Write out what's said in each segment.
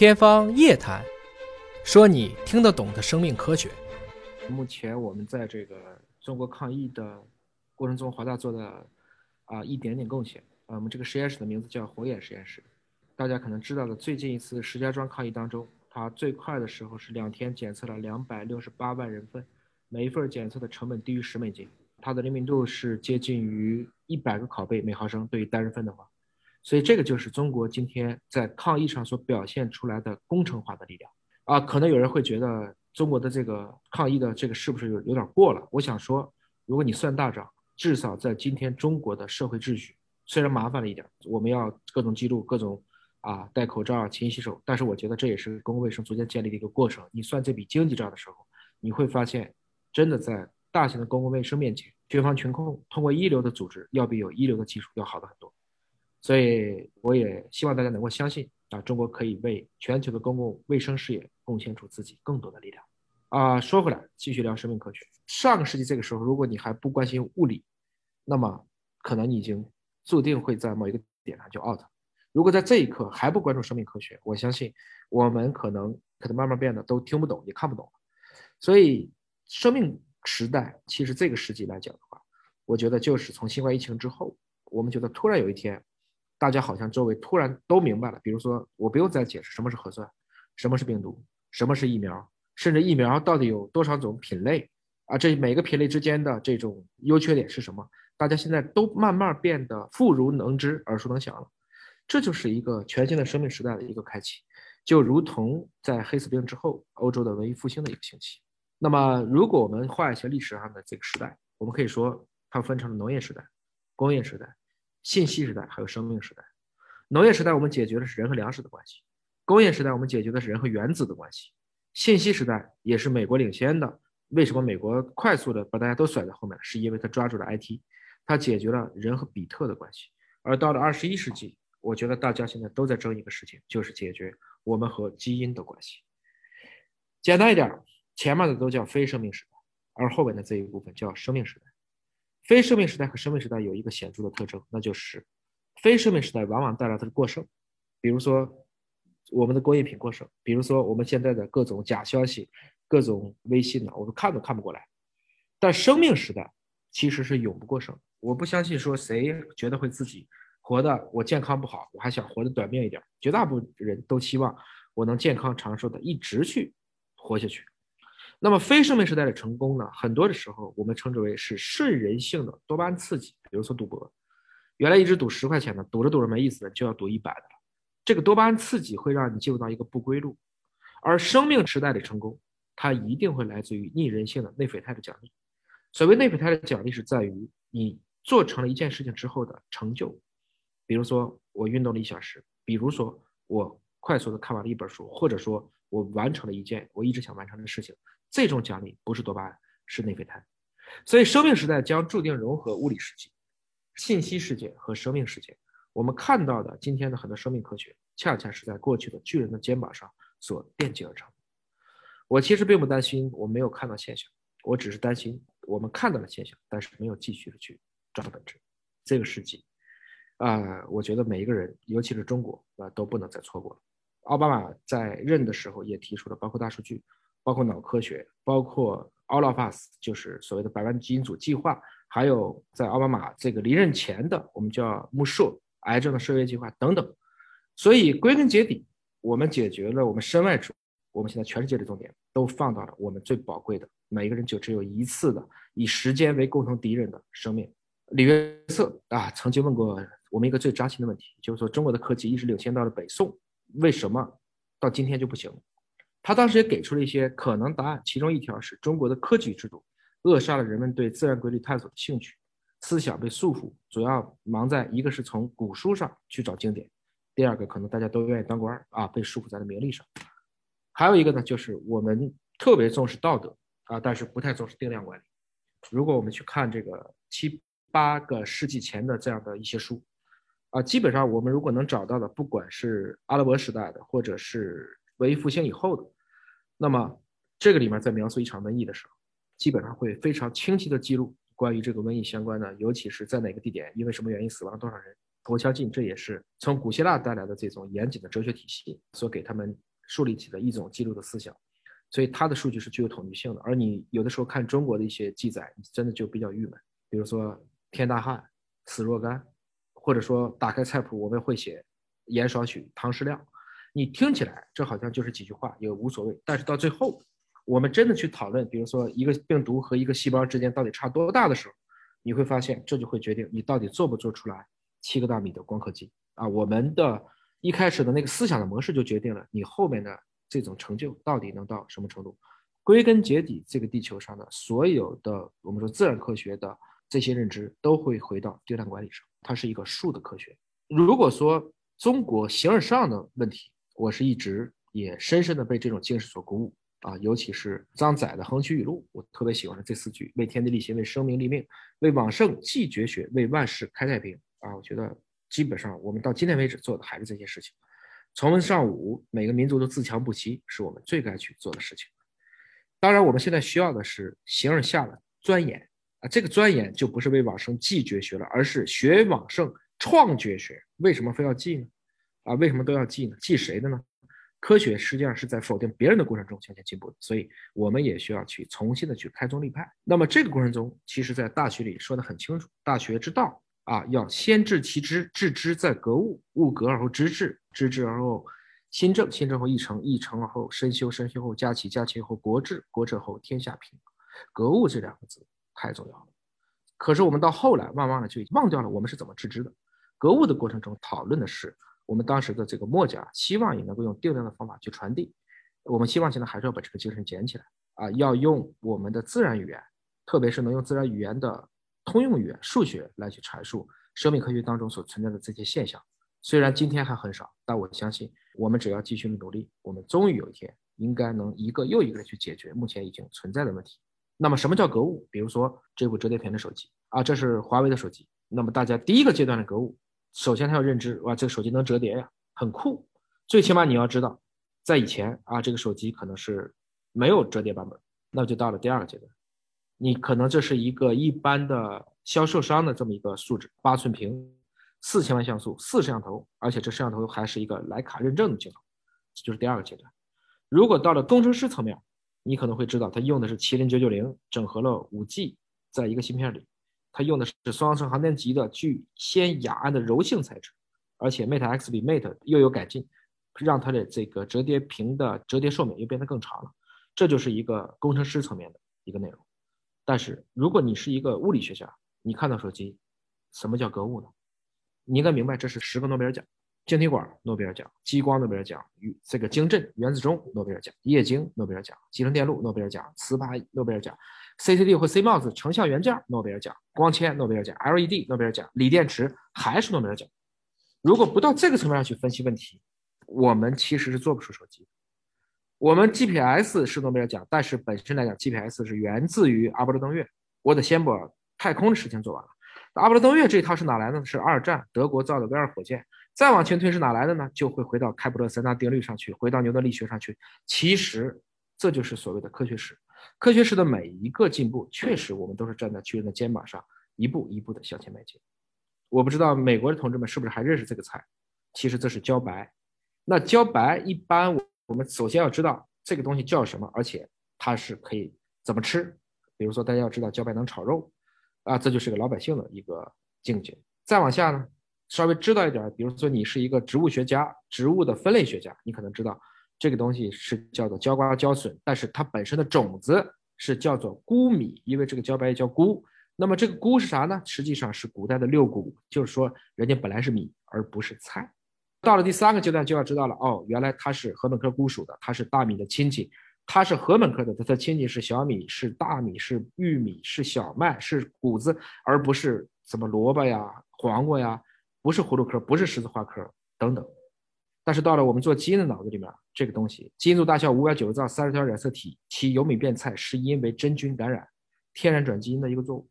天方夜谭，说你听得懂的生命科学。目前我们在这个中国抗疫的过程中，华大做的啊一点点贡献。啊，我们这个实验室的名字叫火眼实验室。大家可能知道的，最近一次石家庄抗疫当中，它最快的时候是两天检测了两百六十八万人份，每一份检测的成本低于十美金，它的灵敏度是接近于一百个拷贝每毫升，对于单人份的话。所以这个就是中国今天在抗疫上所表现出来的工程化的力量啊！可能有人会觉得中国的这个抗疫的这个是不是有有点过了？我想说，如果你算大账，至少在今天中国的社会秩序虽然麻烦了一点，我们要各种记录、各种啊戴口罩、勤洗手，但是我觉得这也是公共卫生逐渐建立的一个过程。你算这笔经济账的时候，你会发现，真的在大型的公共卫生面前，群防群控通过一流的组织，要比有一流的技术要好的很多。所以，我也希望大家能够相信啊，中国可以为全球的公共卫生事业贡献出自己更多的力量。啊，说回来，继续聊生命科学。上个世纪这个时候，如果你还不关心物理，那么可能你已经注定会在某一个点上就 out。如果在这一刻还不关注生命科学，我相信我们可能可能慢慢变得都听不懂也看不懂。所以，生命时代其实这个世纪来讲的话，我觉得就是从新冠疫情之后，我们觉得突然有一天。大家好像周围突然都明白了，比如说我不用再解释什么是核酸，什么是病毒，什么是疫苗，甚至疫苗到底有多少种品类啊？这每个品类之间的这种优缺点是什么？大家现在都慢慢变得妇孺能知、耳熟能详了。这就是一个全新的生命时代的一个开启，就如同在黑死病之后欧洲的文艺复兴的一个兴起。那么，如果我们画一些历史上的这个时代，我们可以说它分成了农业时代、工业时代。信息时代还有生命时代，农业时代我们解决的是人和粮食的关系，工业时代我们解决的是人和原子的关系，信息时代也是美国领先的。为什么美国快速的把大家都甩在后面？是因为他抓住了 IT，他解决了人和比特的关系。而到了二十一世纪，我觉得大家现在都在争一个事情，就是解决我们和基因的关系。简单一点，前面的都叫非生命时代，而后面的这一部分叫生命时代。非生命时代和生命时代有一个显著的特征，那就是非生命时代往往带来的是过剩，比如说我们的工业品过剩，比如说我们现在的各种假消息、各种微信呢，我们看都看不过来。但生命时代其实是永不过剩。我不相信说谁觉得会自己活的我健康不好，我还想活得短命一点。绝大部分人都希望我能健康长寿的一直去活下去。那么非生命时代的成功呢？很多的时候我们称之为是顺人性的多巴胺刺激，比如说赌博，原来一直赌十块钱的，赌着赌着没意思了，就要赌一百的了。这个多巴胺刺激会让你进入到一个不归路，而生命时代的成功，它一定会来自于逆人性的内啡肽的奖励。所谓内啡肽的奖励是在于你做成了一件事情之后的成就，比如说我运动了一小时，比如说我快速的看完了一本书，或者说我完成了一件我一直想完成的事情。这种奖励不是多巴胺，是内啡肽。所以，生命时代将注定融合物理世界、信息世界和生命世界。我们看到的今天的很多生命科学，恰恰是在过去的巨人的肩膀上所奠基而成。我其实并不担心我没有看到现象，我只是担心我们看到了现象，但是没有继续的去抓住本质。这个世纪，啊，我觉得每一个人，尤其是中国啊，都不能再错过了。奥巴马在任的时候也提出了，包括大数据。包括脑科学，包括 All of Us，就是所谓的百万基因组计划，还有在奥巴马这个离任前的我们叫木设癌症的射约计划等等。所以归根结底，我们解决了我们身外之物。我们现在全世界的重点都放到了我们最宝贵的，每个人就只有一次的以时间为共同敌人的生命。李约瑟啊，曾经问过我们一个最扎心的问题，就是说中国的科技一直领先到了北宋，为什么到今天就不行？他当时也给出了一些可能答案，其中一条是中国的科举制度扼杀了人们对自然规律探索的兴趣，思想被束缚，主要忙在一个是从古书上去找经典，第二个可能大家都愿意当官啊，被束缚在了名利上，还有一个呢，就是我们特别重视道德啊，但是不太重视定量管理。如果我们去看这个七八个世纪前的这样的一些书啊，基本上我们如果能找到的，不管是阿拉伯时代的，或者是文艺复兴以后的，那么这个里面在描述一场瘟疫的时候，基本上会非常清晰的记录关于这个瘟疫相关的，尤其是在哪个地点，因为什么原因死亡多少人。我相信这也是从古希腊带来的这种严谨的哲学体系所给他们树立起的一种记录的思想，所以它的数据是具有统计性的。而你有的时候看中国的一些记载，你真的就比较郁闷，比如说天大旱，死若干，或者说打开菜谱我们会写盐少许，糖适量，你听起来这好像就是几句话，也无所谓。但是到最后，我们真的去讨论，比如说一个病毒和一个细胞之间到底差多大的时候，你会发现这就会决定你到底做不做出来七个纳米的光刻机啊，我们的。一开始的那个思想的模式就决定了你后面的这种成就到底能到什么程度。归根结底，这个地球上的所有的我们说自然科学的这些认知都会回到订单管理上，它是一个数的科学。如果说中国形而上的问题，我是一直也深深的被这种精神所鼓舞啊，尤其是张载的横渠语录，我特别喜欢这四句：为天地立心，为生民立命，为往圣继绝学，为万世开太平啊，我觉得。基本上，我们到今天为止做的还是这些事情。从文尚武，每个民族都自强不息，是我们最该去做的事情。当然，我们现在需要的是形而下的钻研啊，这个钻研就不是为往圣继绝学了，而是学往圣创绝学。为什么非要记呢？啊，为什么都要记呢？记谁的呢？科学实际上是在否定别人的过程中向前进步的，所以我们也需要去重新的去开宗立派。那么这个过程中，其实在大学里说的很清楚，大学之道。啊，要先治其知，治之在格物，物格而后知至，知至而后心正，心正后意诚，意诚而后身修，身修后家齐，家齐后国治，国治后天下平。格物这两个字太重要了。可是我们到后来，慢慢的就忘掉了我们是怎么治知的。格物的过程中讨论的是我们当时的这个墨家，希望也能够用定量的方法去传递。我们希望现在还是要把这个精神捡起来啊，要用我们的自然语言，特别是能用自然语言的。通用语言数学来去阐述生命科学当中所存在的这些现象，虽然今天还很少，但我相信我们只要继续努力，我们终于有一天应该能一个又一个的去解决目前已经存在的问题。那么什么叫格物？比如说这部折叠屏的手机啊，这是华为的手机。那么大家第一个阶段的格物，首先他要认知哇，这个手机能折叠呀，很酷。最起码你要知道，在以前啊，这个手机可能是没有折叠版本，那就到了第二个阶段。你可能这是一个一般的销售商的这么一个素质，八寸屏，四千万像素，四摄像头，而且这摄像头还是一个徕卡认证的镜头，这就是第二个阶段。如果到了工程师层面，你可能会知道，它用的是麒麟九九零，整合了五 G，在一个芯片里，它用的是双层航天级的聚酰亚胺的柔性材质，而且 Mate X 比 Mate 又有改进，让它的这个折叠屏的折叠寿命又变得更长了，这就是一个工程师层面的一个内容。但是，如果你是一个物理学家，你看到手机，什么叫格物呢？你应该明白，这是十个诺贝尔奖：晶体管诺贝尔奖、激光诺贝尔奖、与这个晶振原子钟诺贝尔奖、液晶诺贝尔奖、集成电路诺贝尔奖、磁拔诺贝尔奖、CCD 或 CMOS 成像元件诺贝尔奖、光纤诺贝尔奖、LED 诺贝尔奖、锂电池还是诺贝尔奖。如果不到这个层面上去分析问题，我们其实是做不出手机。我们 GPS 是诺贝尔奖，但是本身来讲，GPS 是源自于阿波罗登月。我得先把太空的事情做完了。阿波罗登月这一套是哪来的？是二战德国造的 V 二火箭。再往前推是哪来的呢？就会回到开普勒三大定律上去，回到牛顿力学上去。其实这就是所谓的科学史。科学史的每一个进步，确实我们都是站在巨人的肩膀上，一步一步的向前迈进。我不知道美国的同志们是不是还认识这个菜？其实这是茭白。那茭白一般我。我们首先要知道这个东西叫什么，而且它是可以怎么吃。比如说，大家要知道茭白能炒肉，啊，这就是个老百姓的一个境界。再往下呢，稍微知道一点，比如说你是一个植物学家，植物的分类学家，你可能知道这个东西是叫做焦瓜焦笋，但是它本身的种子是叫做菇米，因为这个茭白也叫菇。那么这个菇是啥呢？实际上是古代的六谷，就是说人家本来是米，而不是菜。到了第三个阶段就要知道了哦，原来它是禾本科菇属的，它是大米的亲戚，它是禾本科的，它的亲戚是小米、是大米、是玉米、是小麦、是谷子，而不是什么萝卜呀、黄瓜呀，不是葫芦科，不是十字花科等等。但是到了我们做基因的脑子里面，这个东西基因组大小五百九十兆，三十条染色体，其由米变菜是因为真菌感染，天然转基因的一个作物，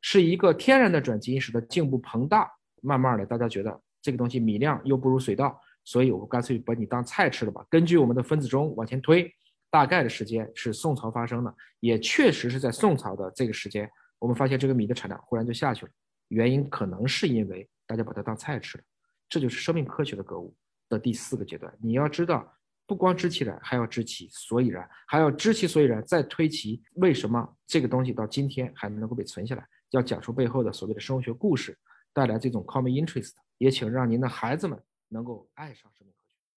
是一个天然的转基因使得茎部膨大，慢慢的大家觉得。这个东西米量又不如水稻，所以我干脆把你当菜吃了吧。根据我们的分子钟往前推，大概的时间是宋朝发生的，也确实是在宋朝的这个时间，我们发现这个米的产量忽然就下去了。原因可能是因为大家把它当菜吃了。这就是生命科学的格物的第四个阶段。你要知道，不光知其然，还要知其所以然，还要知其所以然，再推其为什么这个东西到今天还能够被存下来，要讲出背后的所谓的生物学故事，带来这种 common interest，也请让您的孩子们能够爱上生命。